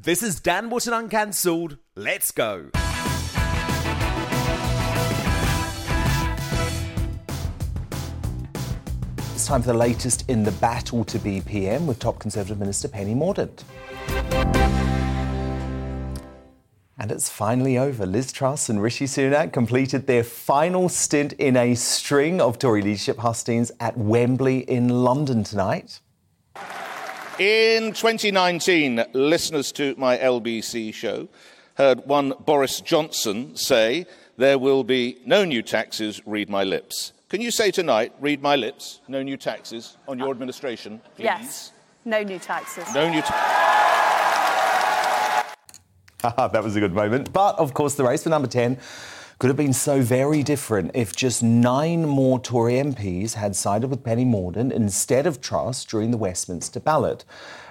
This is Dan Wootton Uncancelled. Let's go. It's time for the latest in the battle to be PM with top Conservative Minister Penny Mordaunt. And it's finally over. Liz Truss and Rishi Sunak completed their final stint in a string of Tory leadership hustings at Wembley in London tonight. In 2019, listeners to my LBC show heard one Boris Johnson say, There will be no new taxes, read my lips. Can you say tonight, read my lips, no new taxes on your administration, please? Yes. No new taxes. No new taxes. that was a good moment. But of course, the race for number 10 could have been so very different if just nine more Tory MPs had sided with Penny Mordaunt instead of Truss during the Westminster ballot.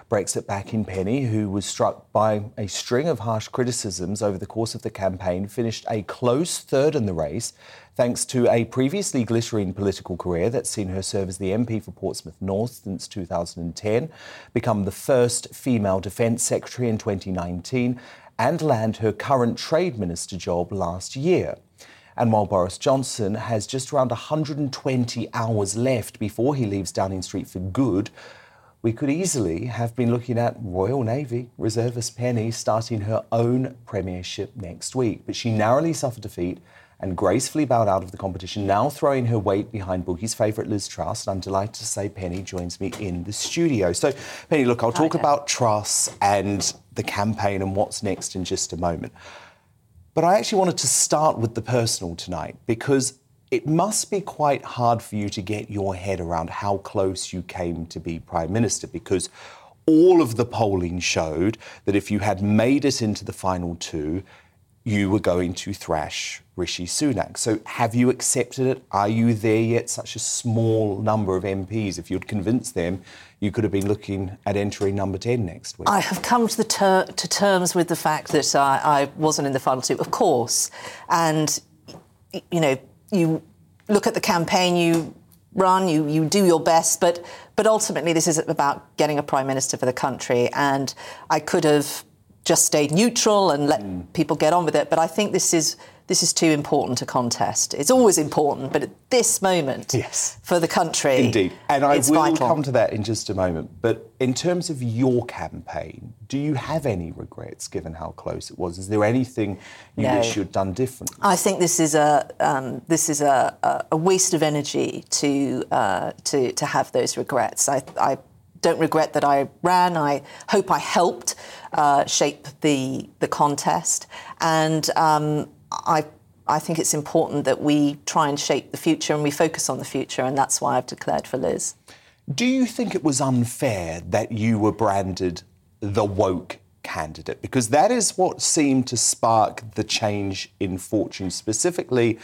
Brexit backing Penny, who was struck by a string of harsh criticisms over the course of the campaign, finished a close third in the race, thanks to a previously glittering political career that's seen her serve as the MP for Portsmouth North since 2010, become the first female Defence Secretary in 2019, and land her current Trade Minister job last year. And while Boris Johnson has just around 120 hours left before he leaves Downing Street for good, we could easily have been looking at Royal Navy reservist Penny starting her own premiership next week. But she narrowly suffered defeat and gracefully bowed out of the competition, now throwing her weight behind Boogie's favourite Liz Truss. And I'm delighted to say Penny joins me in the studio. So, Penny, look, I'll talk about Truss and the campaign and what's next in just a moment. But I actually wanted to start with the personal tonight because it must be quite hard for you to get your head around how close you came to be Prime Minister because all of the polling showed that if you had made it into the final two, you were going to thrash Rishi Sunak. So have you accepted it? Are you there yet? Such a small number of MPs. If you'd convinced them, you could have been looking at entering number 10 next week. I have come to, ter- to terms with the fact that I, I wasn't in the final two, of course. And, you know, you look at the campaign you run, you, you do your best, but, but ultimately this is about getting a prime minister for the country. And I could have just stayed neutral and let mm. people get on with it, but I think this is this is too important to contest. It's always important, but at this moment, yes. for the country, indeed. And I will vital. come to that in just a moment. But in terms of your campaign, do you have any regrets given how close it was? Is there anything you no. wish you'd done differently? I think this is a um, this is a, a, waste of energy to uh, to to have those regrets. I, I don't regret that I ran. I hope I helped uh, shape the the contest, and um, I, I think it's important that we try and shape the future and we focus on the future, and that's why I've declared for Liz. Do you think it was unfair that you were branded the woke candidate? Because that is what seemed to spark the change in fortune, specifically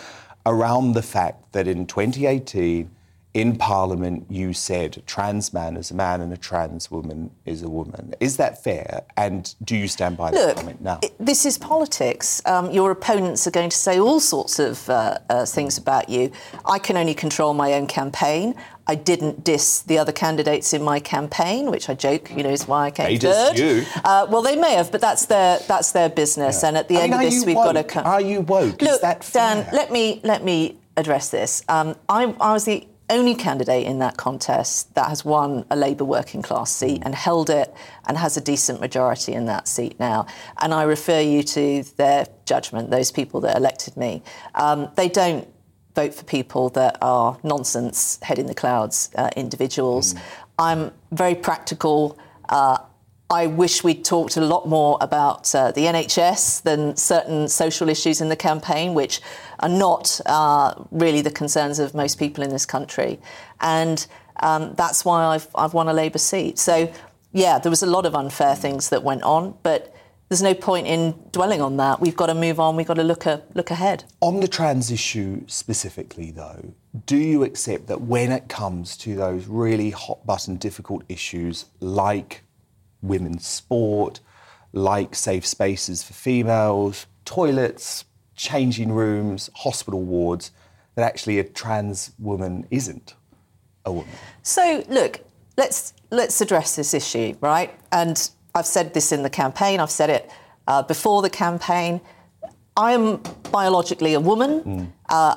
around the fact that in 2018, in Parliament you said trans man is a man and a trans woman is a woman. Is that fair? And do you stand by Look, that comment now? This is politics. Um, your opponents are going to say all sorts of uh, uh, things about you. I can only control my own campaign. I didn't diss the other candidates in my campaign, which I joke, you know, is why I came they third. you. Uh, well, they may have, but that's their that's their business. Yeah. And at the I end mean, of this, we've woke? got to come. Are you woke? Look, is that fair? Dan, let me let me address this. Um, I, I was the only candidate in that contest that has won a Labour working class seat and held it and has a decent majority in that seat now. And I refer you to their judgment, those people that elected me. Um, they don't vote for people that are nonsense, head in the clouds uh, individuals. Mm. I'm very practical. Uh, I wish we'd talked a lot more about uh, the NHS than certain social issues in the campaign, which are not uh, really the concerns of most people in this country. And um, that's why I've, I've won a Labour seat. So, yeah, there was a lot of unfair things that went on, but there's no point in dwelling on that. We've got to move on. We've got to look, a, look ahead. On the trans issue specifically, though, do you accept that when it comes to those really hot button, difficult issues like women's sport, like safe spaces for females, toilets, changing rooms, hospital wards, that actually a trans woman isn't a woman. So look, let's let's address this issue, right? And I've said this in the campaign, I've said it uh, before the campaign. I am biologically a woman. Uh,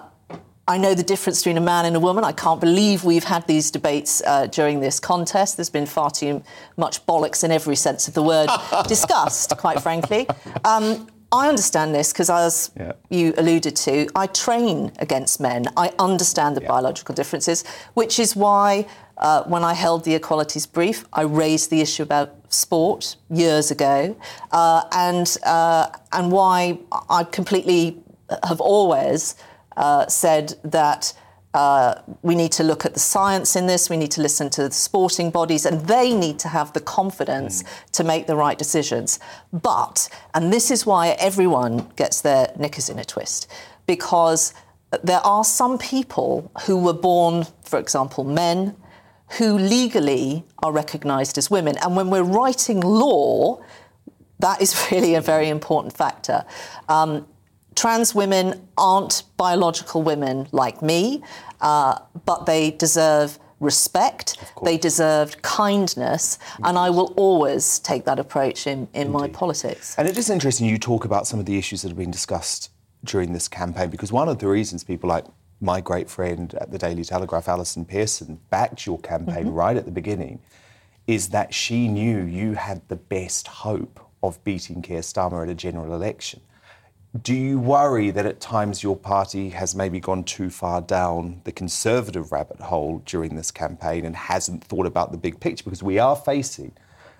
I know the difference between a man and a woman. I can't believe we've had these debates uh, during this contest. There's been far too much bollocks in every sense of the word discussed, quite frankly. Um, I understand this because, as Yeah. you alluded to, I train against men. I understand the biological differences, which is why uh, when I held the equalities brief, I raised the issue about sport years ago, uh, and uh, and why I completely have always uh, said that. Uh, we need to look at the science in this. We need to listen to the sporting bodies, and they need to have the confidence to make the right decisions. But, and this is why everyone gets their knickers in a twist, because there are some people who were born, for example, men, who legally are recognised as women. And when we're writing law, that is really a very important factor. Um, trans women aren't biological women like me, uh, but they deserve respect, they deserve kindness, and I will always take that approach in, in my politics. And it is interesting you talk about some of the issues that have been discussed during this campaign because one of the reasons people like my great friend at the Daily Telegraph, Allison Pearson, backed your campaign right at the beginning is that she knew you had the best hope of beating Keir Starmer at a general election. Do you worry that at times your party has maybe gone too far down the conservative rabbit hole during this campaign and hasn't thought about the big picture? Because we are facing,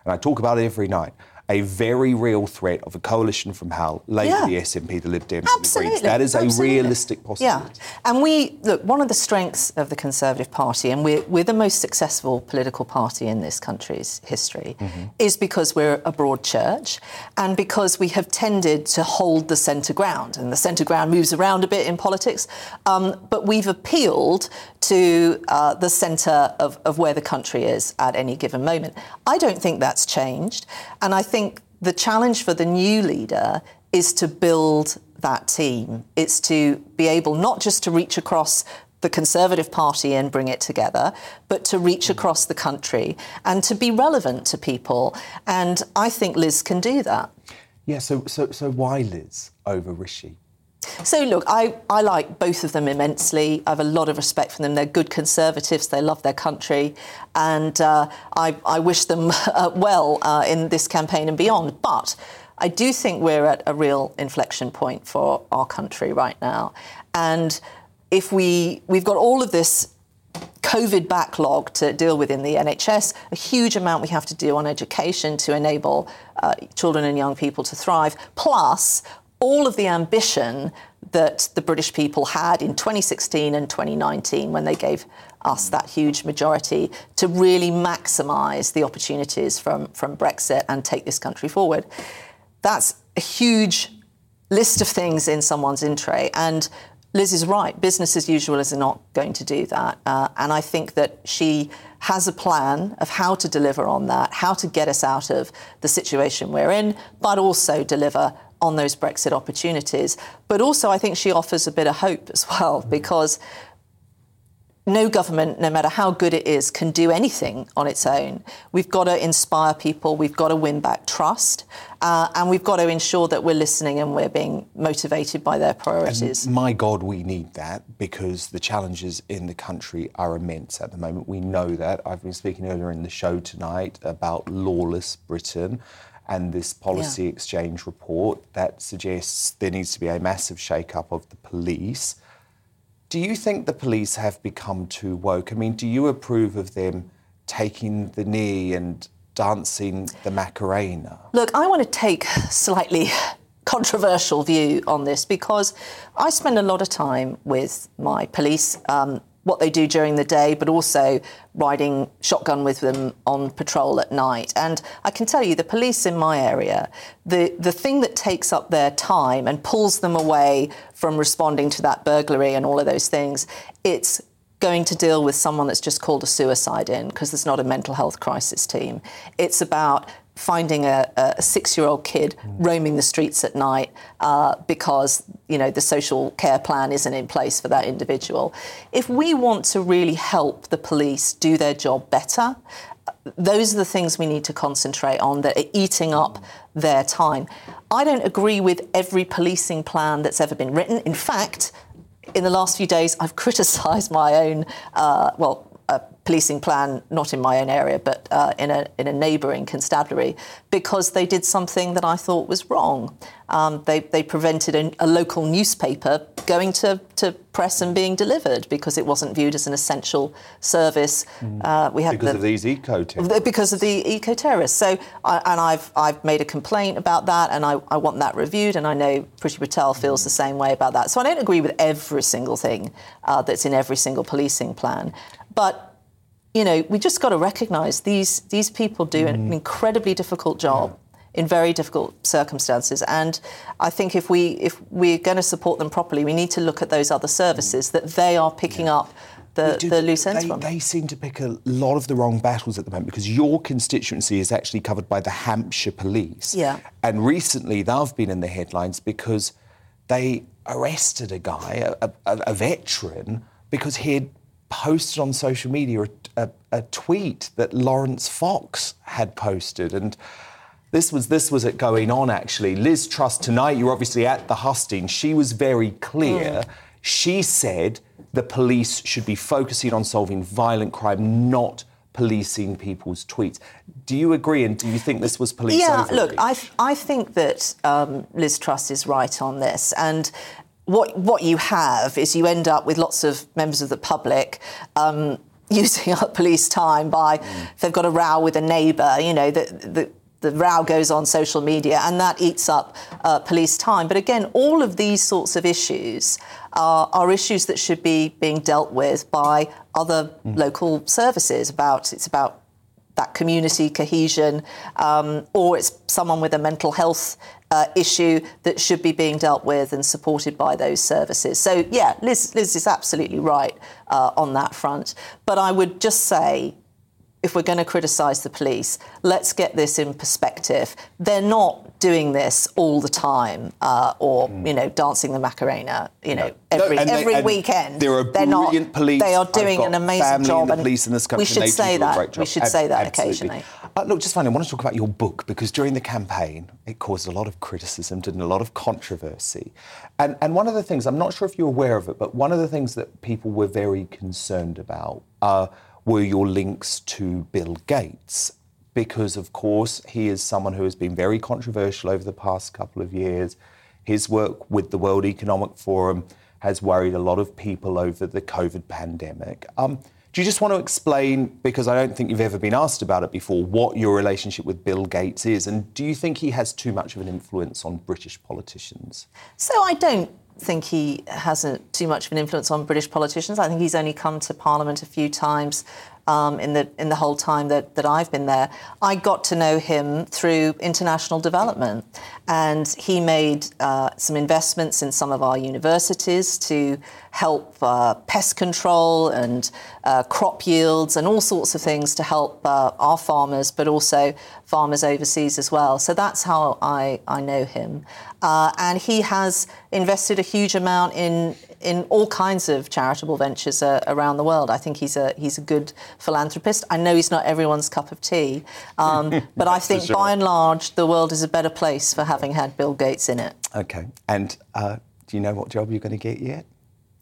and I talk about it every night, a very real threat of a coalition from hell, Labour, Yeah. the SNP, the Lib Dems, and the Greens. That is a realistic possibility. Yeah, and we look. One of the strengths of the Conservative Party, and we're, we're the most successful political party in this country's history, Mm-hmm. is because we're a broad church, and because we have tended to hold the centre ground. And the centre ground moves around a bit in politics, um, but we've appealed to uh, the centre of, of where the country is at any given moment. I don't think that's changed, and I think the challenge for the new leader is to build that team. It's to be able not just to reach across the Conservative Party and bring it together, but to reach across the country and to be relevant to people. And I think Liz can do that. Yeah, so, so, so why Liz over Rishi? So, look, I, I like both of them immensely. I have a lot of respect for them. They're good conservatives, they love their country, and uh, I, I wish them uh, well uh, in this campaign and beyond. But I do think we're at a real inflection point for our country right now. And if we, we've got all of this COVID backlog to deal with in the NHS, a huge amount we have to do on education to enable uh, children and young people to thrive, plus all of the ambition that the British people had in 2016 and 2019 when they gave us that huge majority to really maximise the opportunities from, from Brexit and take this country forward. That's a huge list of things in someone's in tray. And Liz is right. Business as usual is not going to do that. Uh, and I think that she has a plan of how to deliver on that, how to get us out of the situation we're in, but also deliver on those Brexit opportunities. But also, I think she offers a bit of hope as well, because no government, no matter how good it is, can do anything on its own. We've got to inspire people, we've got to win back trust, uh, and we've got to ensure that we're listening and we're being motivated by their priorities. My God, we need that because the challenges in the country are immense at the moment. We know that. I've been speaking earlier in the show tonight about lawless Britain and this policy Yeah. exchange report that suggests there needs to be a massive shake-up of the police. Do you think the police have become too woke? I mean, do you approve of them taking the knee and dancing the Macarena? Look, I want to take a slightly controversial view on this because I spend a lot of time with my police, um, what they do during the day, but also riding shotgun with them on patrol at night. And I can tell you, the police in my area, the, the thing that takes up their time and pulls them away from responding to that burglary and all of those things, it's going to deal with someone that's just called a suicide in because there's not a mental health crisis team. It's about finding a, a six-year-old kid roaming the streets at night uh, because you know the social care plan isn't in place for that individual. If we want to really help the police do their job better, those are the things we need to concentrate on that are eating up their time. I don't agree with every policing plan that's ever been written. In fact, in the last few days, I've criticised my own, uh, well, a policing plan, not in my own area, but uh, in a in a neighbouring constabulary, because they did something that I thought was wrong. Um, they they prevented a, a, local newspaper going to, to press and being delivered because it wasn't viewed as an essential service. Mm. Uh, we had because the, of these eco terrorists. Because of the eco terrorists. So, I, and I've I've made a complaint about that, and I, I want that reviewed, and I know Priti Patel feels mm. the same way about that. So I don't agree with every single thing uh, that's in every single policing plan. But you know, we just got to recognise these these people do mm. an incredibly difficult job. Yeah. In very difficult circumstances, and I think if we if we're going to support them properly, we need to look at those other services that they are picking yeah. up the, do, the loose ends they, from. They seem to pick a lot of the wrong battles at the moment because your constituency is actually covered by the Hampshire Police. Yeah. And recently they've been in the headlines because they arrested a guy, a, a, a veteran, because he had posted on social media a, a, a, tweet that Laurence Fox had posted, and this was this was it going on actually. Liz Truss tonight, you're obviously at the hustings. She was very clear. Mm. She said the police should be focusing on solving violent crime, not policing people's tweets. Do you agree, and do you think this was police? Yeah, overreach? look, I, I think that um, Liz Truss is right on this, and what what you have is you end up with lots of members of the public. Um, using up police time by mm. if they've got a row with a neighbour, you know, the, the, the row goes on social media and that eats up uh, police time. But again, all of these sorts of issues are, are issues that should be being dealt with by other mm. local services. About it's about that community cohesion, um, or it's someone with a mental health uh, issue that should be being dealt with and supported by those services. So, yeah, Liz, Liz is absolutely right uh, on that front. But I would just say if we're going to criticise the police, let's get this in perspective. They're not doing this all the time, uh, or mm. you know, dancing the Macarena, you know, every no, every they, weekend. They're brilliant not, police. They are doing an amazing job. and police in this country. We should say that. We should Ab- say that absolutely. occasionally. Uh, look, just finally, I want to talk about your book because during the campaign, it caused a lot of criticism and a lot of controversy. And and one of the things I'm not sure if you're aware of it, but one of the things that people were very concerned about. Uh, were your links to Bill Gates. Because, of course, he is someone who has been very controversial over the past couple of years. His work with the World Economic Forum has worried a lot of people over the COVID pandemic. Um, do you just want to explain, because I don't think you've ever been asked about it before, what your relationship with Bill Gates is? And do you think he has too much of an influence on British politicians? So I don't think he has a, too much of an influence on British politicians. I think he's only come to Parliament a few times um, in the in the whole time that, that I've been there. I got to know him through international development, and he made uh, some investments in some of our universities to help uh, pest control and uh, crop yields and all sorts of things to help uh, our farmers, but also farmers overseas as well. So that's how I, I know him. Uh, and he has invested a huge amount in in all kinds of charitable ventures uh, around the world. I think he's a he's a good philanthropist. I know he's not everyone's cup of tea, um, but I think sure. by and large the world is a better place for having had Bill Gates in it. Okay, and uh, do you know what job you're going to get yet?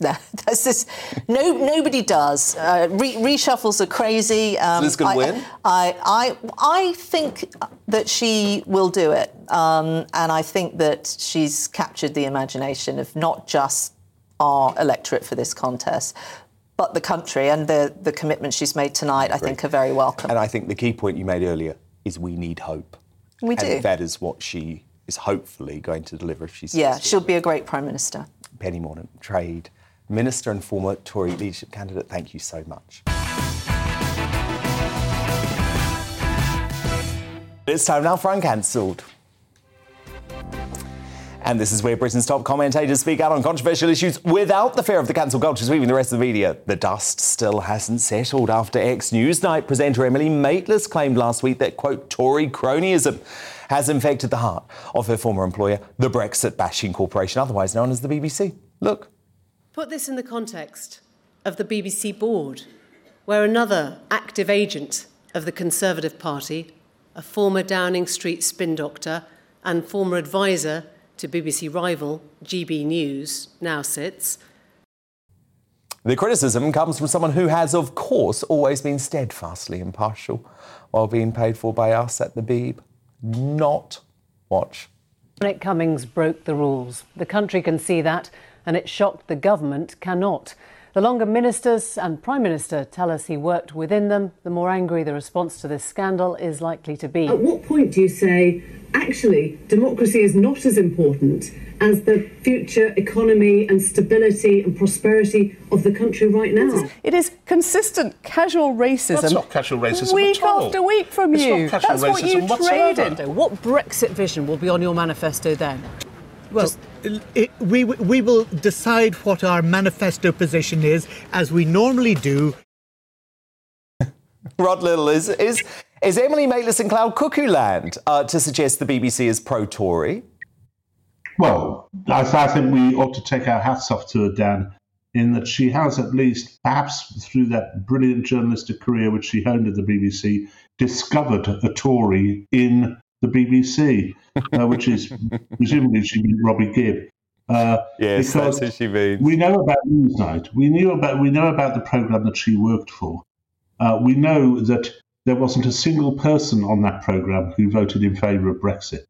That's just no. Nobody does. Uh, re- reshuffles are crazy. Um, Liz going to win? I, I, I think that she will do it, um, and I think that she's captured the imagination of not just our electorate for this contest, but the country and the, the commitments she's made tonight, I, I think, are very welcome. And I think the key point you made earlier is we need hope. We do. And that is what she is hopefully going to deliver if she's. Yeah, she'll be a great Prime Minister. Penny Mordaunt, Trade Minister and former Tory leadership candidate, thank you so much. It's time now for Uncancelled. And this is where Britain's top commentators speak out on controversial issues without the fear of the cancel culture sweeping the rest of the media. The dust still hasn't settled after ex Newsnight presenter Emily Maitlis claimed last week that, quote, Tory cronyism has infected the heart of her former employer, the Brexit bashing corporation, otherwise known as the BBC. Look. Put this in the context of the BBC board, where another active agent of the Conservative Party, a former Downing Street spin doctor, and former advisor to BBC rival GB News, now sits. The criticism comes from someone who has, of course, always been steadfastly impartial while being paid for by us at the Beeb. Not watch. Nick Cummings broke the rules. The country can see that, and it shocked the government cannot. The longer ministers and Prime Minister tell us he worked within them, the more angry the response to this scandal is likely to be. At what point do you say, actually, democracy is not as important as the future economy and stability and prosperity of the country right now? It is consistent casual racism. That's not casual racism Week at all. after week from It's you. not casual That's what you racism trade whatsoever. in. What Brexit vision will be on your manifesto then? Well, it, we, we will decide what our manifesto position is, as we normally do. Rod Liddle, is, is, is Emily Maitlis in Cloud Cuckoo Land uh, to suggest the BBC is pro Tory? Well, I, I think we ought to take our hats off to her, Dan, in that she has at least, perhaps through that brilliant journalistic career which she honed at the BBC, discovered a Tory in the BBC, uh, which is presumably she meant Robbie Gibb. Uh, Yes, that's who she means. We know about Newsnight. We knew about we know about the program that she worked for. Uh, we know that there wasn't a single person on that program who voted in favour of Brexit.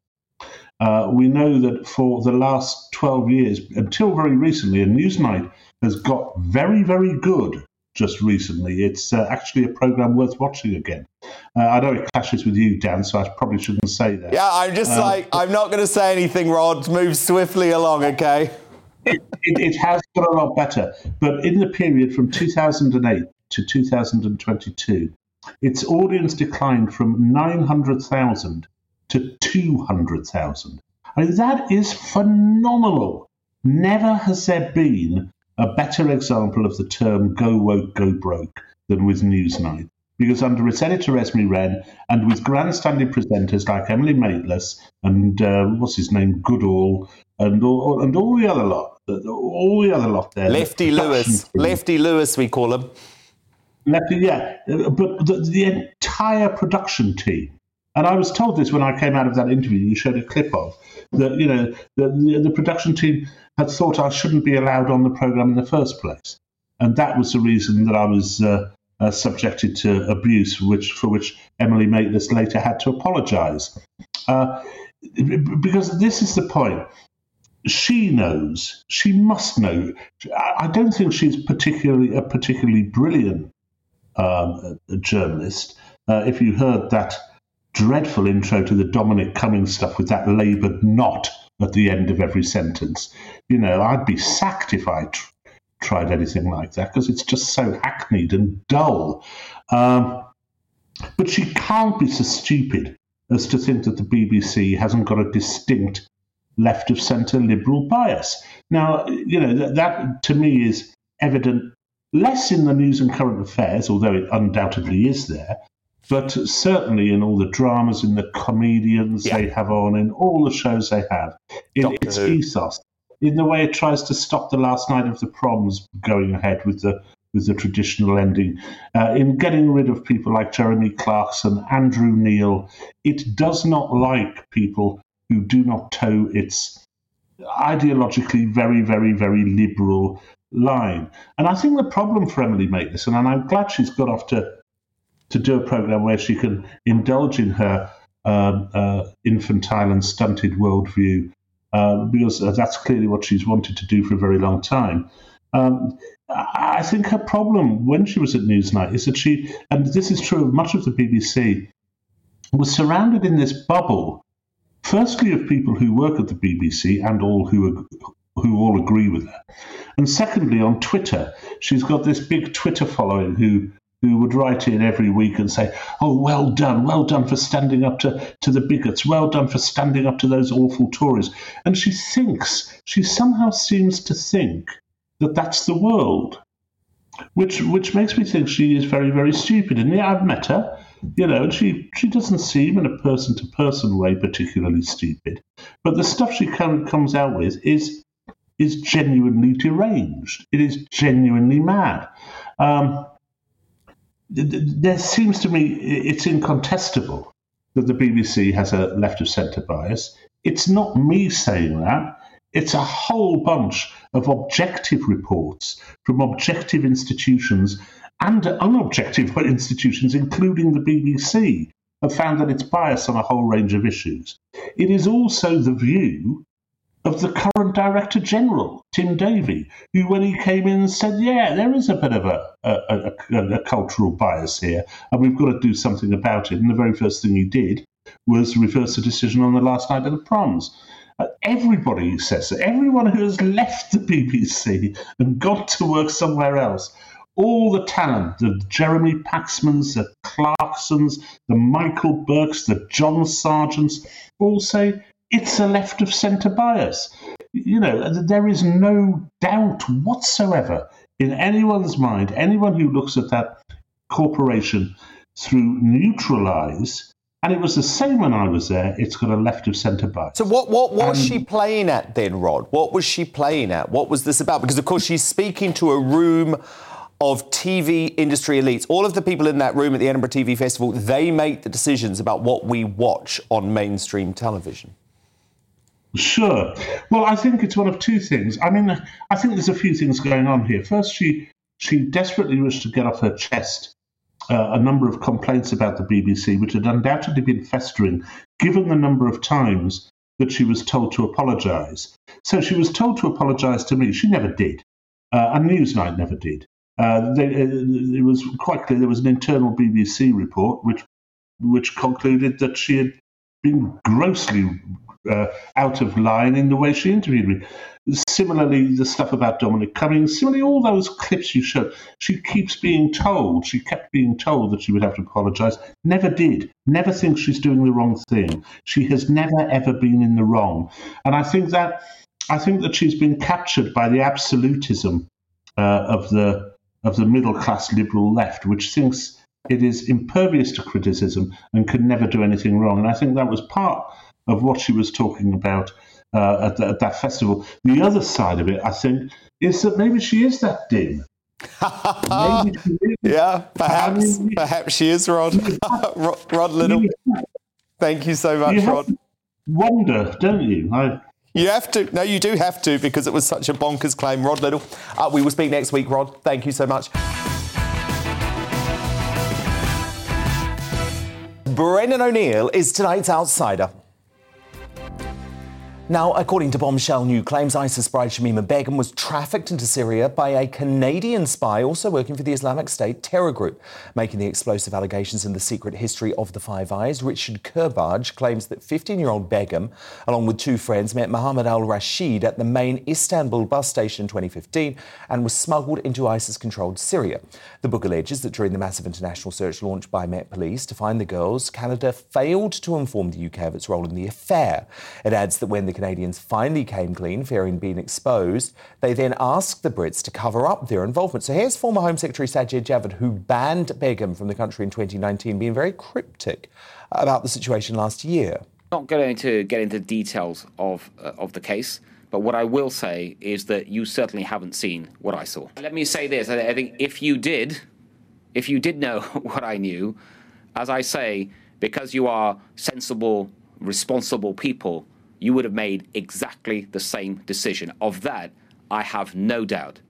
Uh, we know that for the last 12 years, until very recently, and Newsnight has got very, very good just recently. It's uh, actually a program worth watching again. Uh, I know it clashes with you, Dan, so I probably shouldn't say that. Yeah, I'm just Um, like, I'm not going to say anything, Rod. Move swiftly along, okay? it, it has got a lot better. But in the period from 2008 to 2022, its audience declined from 900,000 to 200,000. I mean, that is phenomenal. Never has there been a better example of the term go woke, go broke than with Newsnight. Because under its editor Esme Wren and with grandstanding presenters like Emily Maitlis and uh, what's his name, Goodall, and all, and all the other lot, all the other lot there. Lefty the Lewis. team. Lefty Lewis, we call him. Lefty, yeah, Uh, but the, the entire production team. And I was told this when I came out of that interview you showed a clip of that. You know, the, the, the production team had thought I shouldn't be allowed on the program in the first place, and that was the reason that I was uh, uh, subjected to abuse, which for which Emily Maitlis later had to apologise. Uh, because this is the point she knows, she must know. I don't think she's particularly a particularly brilliant um, journalist. Uh, if you heard that dreadful intro to the Dominic Cummings stuff with that laboured not at the end of every sentence, you know, I'd be sacked if I tr- tried anything like that because it's just so hackneyed and dull. Um, but she can't be so stupid as to think that the BBC hasn't got a distinct left of centre liberal bias. Now, you know, that, that to me is evident less in the news and current affairs, although it undoubtedly is there, but certainly in all the dramas, in the comedians they have on, in all the shows they have, in Doctor its Who. ethos, in the way it tries to stop the last night of the proms going ahead with the with the traditional ending, uh, in getting rid of people like Jeremy Clarkson, Andrew Neil. It does not like people who do not toe its ideologically very, very, very liberal line. And I think the problem for Emily Maitlis, and I'm glad she's got off to to do a program where she can indulge in her um, uh, infantile and stunted worldview, uh, because that's clearly what she's wanted to do for a very long time. Um, I think her problem when she was at Newsnight is that she, and this is true of much of the BBC, was surrounded in this bubble firstly of people who work at the BBC and all who who all agree with her, and secondly on Twitter, she's got this big Twitter following who who would write in every week and say, "Oh, well done, well done for standing up to to the bigots, well done for standing up to those awful Tories," and she thinks she somehow seems to think that that's the world. Which, which makes me think she is very, very stupid. And yeah, I've met her you know, and she, she doesn't seem in a person to person way particularly stupid. But the stuff she come, comes out with is is genuinely deranged. It is genuinely mad. Um, there seems to me it's incontestable that the BBC has a left of centre bias. It's not me saying that. It's a whole bunch of objective reports from objective institutions and unobjective institutions, including the BBC, have found that it's biased on a whole range of issues. It is also the view of the current Director General, Tim Davie, who, when he came in, said, Yeah, there is a bit of a, a, a, a, cultural bias here, and we've got to do something about it. And the very first thing he did was reverse the decision on the last night of the proms. Uh, everybody says that. Everyone who has left the BBC and gone to work somewhere else all the talent, the Jeremy Paxmans, the Clarksons, the Michael Buerks, the John Sergeants, all say it's a left of centre bias. You know, there is no doubt whatsoever in anyone's mind, anyone who looks at that corporation through neutral eyes, and it was the same when I was there, it's got a left of centre bias. So, what, what was um, she playing at then, Rod? What was she playing at? What was this about? Because, of course, she's speaking to a room of TV industry elites. All of the people in that room at the Edinburgh TV Festival, they make the decisions about what we watch on mainstream television. Sure. Well, I think it's one of two things. I mean, I think there's a few things going on here. First, she she desperately wished to get off her chest uh, a number of complaints about the BBC, which had undoubtedly been festering, given the number of times that she was told to apologise. So she was told to apologise to me. She never did, uh, and Newsnight never did. Uh, they, uh, it was quite clear there was an internal BBC report which which concluded that she had been grossly uh, out of line in the way she interviewed me. Similarly, the stuff about Dominic Cummings, similarly, all those clips you showed, she keeps being told, she kept being told that she would have to apologise. Never did. Never thinks she's doing the wrong thing. She has never, ever been in the wrong. And I think that. I think that she's been captured by the absolutism uh, of the of the middle class liberal left, which thinks it is impervious to criticism and can never do anything wrong. And I think that was part of what she was talking about uh, at, the, at, that festival. The other side of it, I think, is that maybe she is that dim. yeah, perhaps, perhaps she is, Rod. Rod, Rod Liddle. Thank you so much, you Rod. Wonder, don't you? I, you have to. No, you do have to because it was such a bonkers claim. Rod Liddle. Uh, we will speak next week, Rod. Thank you so much. Brendan O'Neill is tonight's outsider. Now, according to bombshell new claims, ISIS bride Shamima Begum was trafficked into Syria by a Canadian spy also working for the Islamic State terror group. Making the explosive allegations in the secret history of the Five Eyes, Richard Kerbaj claims that 15 year old Begum, along with two friends, met Mohammed al Rashid at the main Istanbul bus station in 2015 and was smuggled into ISIS controlled Syria. The book alleges that during the massive international search launched by Met Police to find the girls, Canada failed to inform the UK of its role in the affair. It adds that when the Canadians finally came clean, fearing being exposed, they then asked the Brits to cover up their involvement. So here's former Home Secretary Sajid Javid, who banned Begum from the country in 2019, being very cryptic about the situation last year. Not going to get into details of uh, of the case. But what I will say is that you certainly haven't seen what I saw. Let me say this: I think if you did, if you did know what I knew, as I say, because you are sensible, responsible people, you would have made exactly the same decision. Of that, I have no doubt.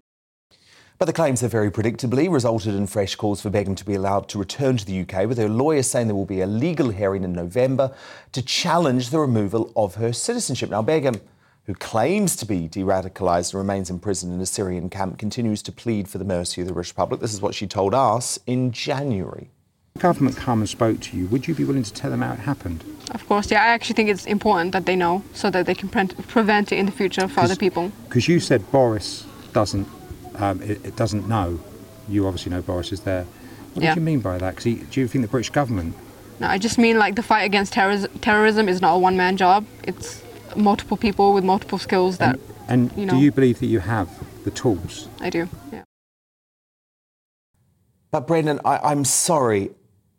But the claims have very predictably resulted in fresh calls for Begum to be allowed to return to the UK, with her lawyers saying there will be a legal hearing in November to challenge the removal of her citizenship. Now, Begum, who claims to be de radicalised and remains in prison in a Syrian camp, continues to plead for the mercy of the British public. This is what she told us in January government come and spoke to you, would you be willing to tell them how it happened? Of course, yeah. I actually think it's important that they know so that they can pre- prevent it in the future for other people. Because you said Boris doesn't, um, it, it, doesn't know. You obviously know Boris is there. What yeah. do you mean by that? Because do you think the British government? No, I just mean like the fight against terrorism. Terrorism is not a one-man job. It's multiple people with multiple skills that. And, and you know, do you believe that you have the tools? I do. Yeah. But Brendan, I, I'm sorry.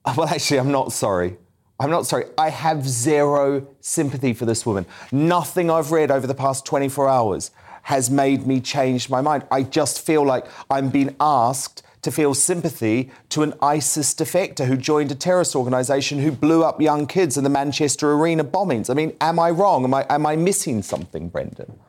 Oh, well, actually, I'm not sorry. I'm not sorry. I have zero sympathy for this woman. Nothing I've read over the past 24 hours has made me change my mind. I just feel like I'm being asked to feel sympathy to an ISIS defector who joined a terrorist organisation who blew up young kids in the Manchester Arena bombings. I mean, am I wrong? Am I, am I missing something, Brendan?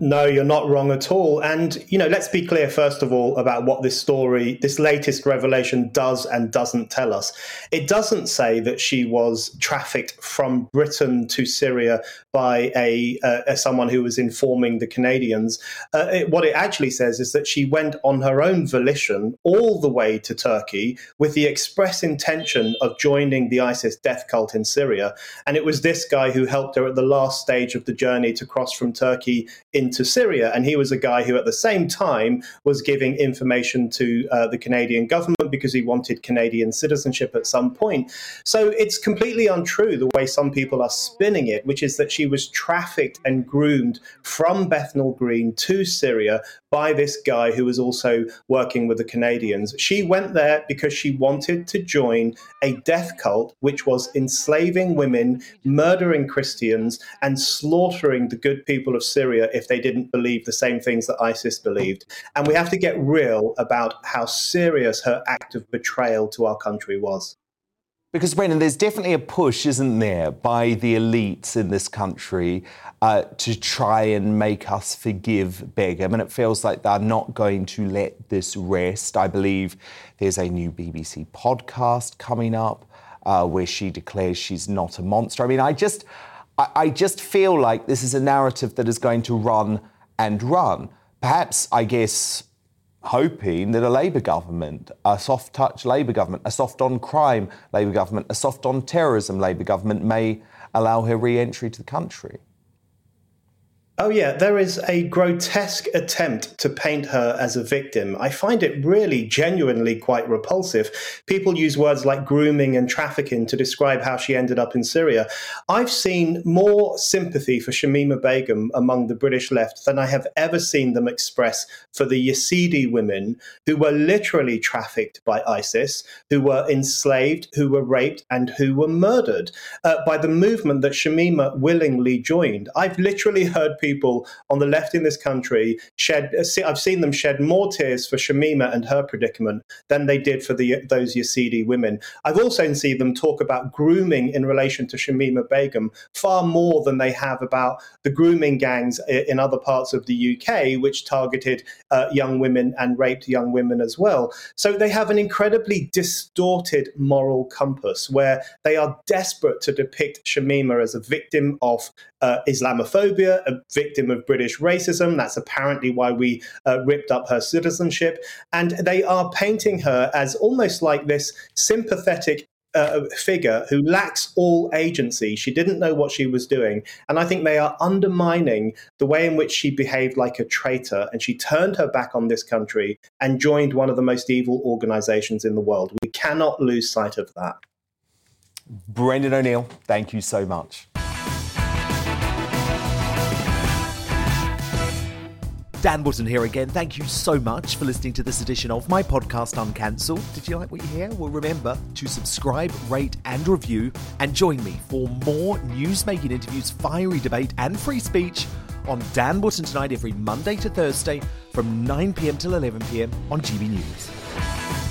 No, you're not wrong at all. And, you know, let's be clear, first of all, about what this story, this latest revelation does and doesn't tell us. It doesn't say that she was trafficked from Britain to Syria by a, uh, someone who was informing the Canadians. Uh, it, what it actually says is that she went on her own volition all the way to Turkey with the express intention of joining the ISIS death cult in Syria. And it was this guy who helped her at the last stage of the journey to cross from Turkey into Syria. And he was a guy who, at the same time, was giving information to uh, the Canadian government because he wanted Canadian citizenship at some point. So it's completely untrue the way some people are spinning it, which is that she was trafficked and groomed from Bethnal Green to Syria by this guy who was also working with the Canadians. She went there because she wanted to join a death cult which was enslaving women, murdering Christians, and slaughtering the good people of Syria if they didn't believe the same things that ISIS believed. And we have to get real about how serious her act of betrayal to our country was. Because, Brendan, there's definitely a push, isn't there, by the elites in this country uh, to try and make us forgive Begum. And it feels like they're not going to let this rest. I believe there's a new BBC podcast coming up uh, where she declares she's not a monster. I mean, I just, I, I just feel like this is a narrative that is going to run and run. Perhaps, I guess, hoping that a Labour government, a soft touch Labour government, a soft on crime Labour government, a soft on terrorism Labour government may allow her re entry to the country. Oh, yeah, there is a grotesque attempt to paint her as a victim. I find it really genuinely quite repulsive. People use words like grooming and trafficking to describe how she ended up in Syria. I've seen more sympathy for Shamima Begum among the British left than I have ever seen them express for the Yazidi women who were literally trafficked by ISIS, who were enslaved, who were raped, and who were murdered uh, by the movement that Shamima willingly joined. I've literally heard people people on the left in this country shed. I've seen them shed more tears for Shamima and her predicament than they did for the those Yazidi women. I've also seen them talk about grooming in relation to Shamima Begum far more than they have about the grooming gangs in other parts of the UK, which targeted uh, young women and raped young women as well. So they have an incredibly distorted moral compass where they are desperate to depict Shamima as a victim of uh, Islamophobia, a victim of British racism. That's apparently why we uh, ripped up her citizenship. And they are painting her as almost like this sympathetic uh, figure who lacks all agency. She didn't know what she was doing. And I think they are undermining the way in which she behaved like a traitor and she turned her back on this country and joined one of the most evil organizations in the world. We cannot lose sight of that. Brendan O'Neill, thank you so much. Dan Wootton here again. Thank you so much for listening to this edition of my podcast Uncancelled. Did you like what you hear? Well, remember to subscribe, rate, and review, and join me for more news-making interviews, fiery debate, and free speech on Dan Wootton tonight every Monday to Thursday from 9 pm till 11 pm on GB News.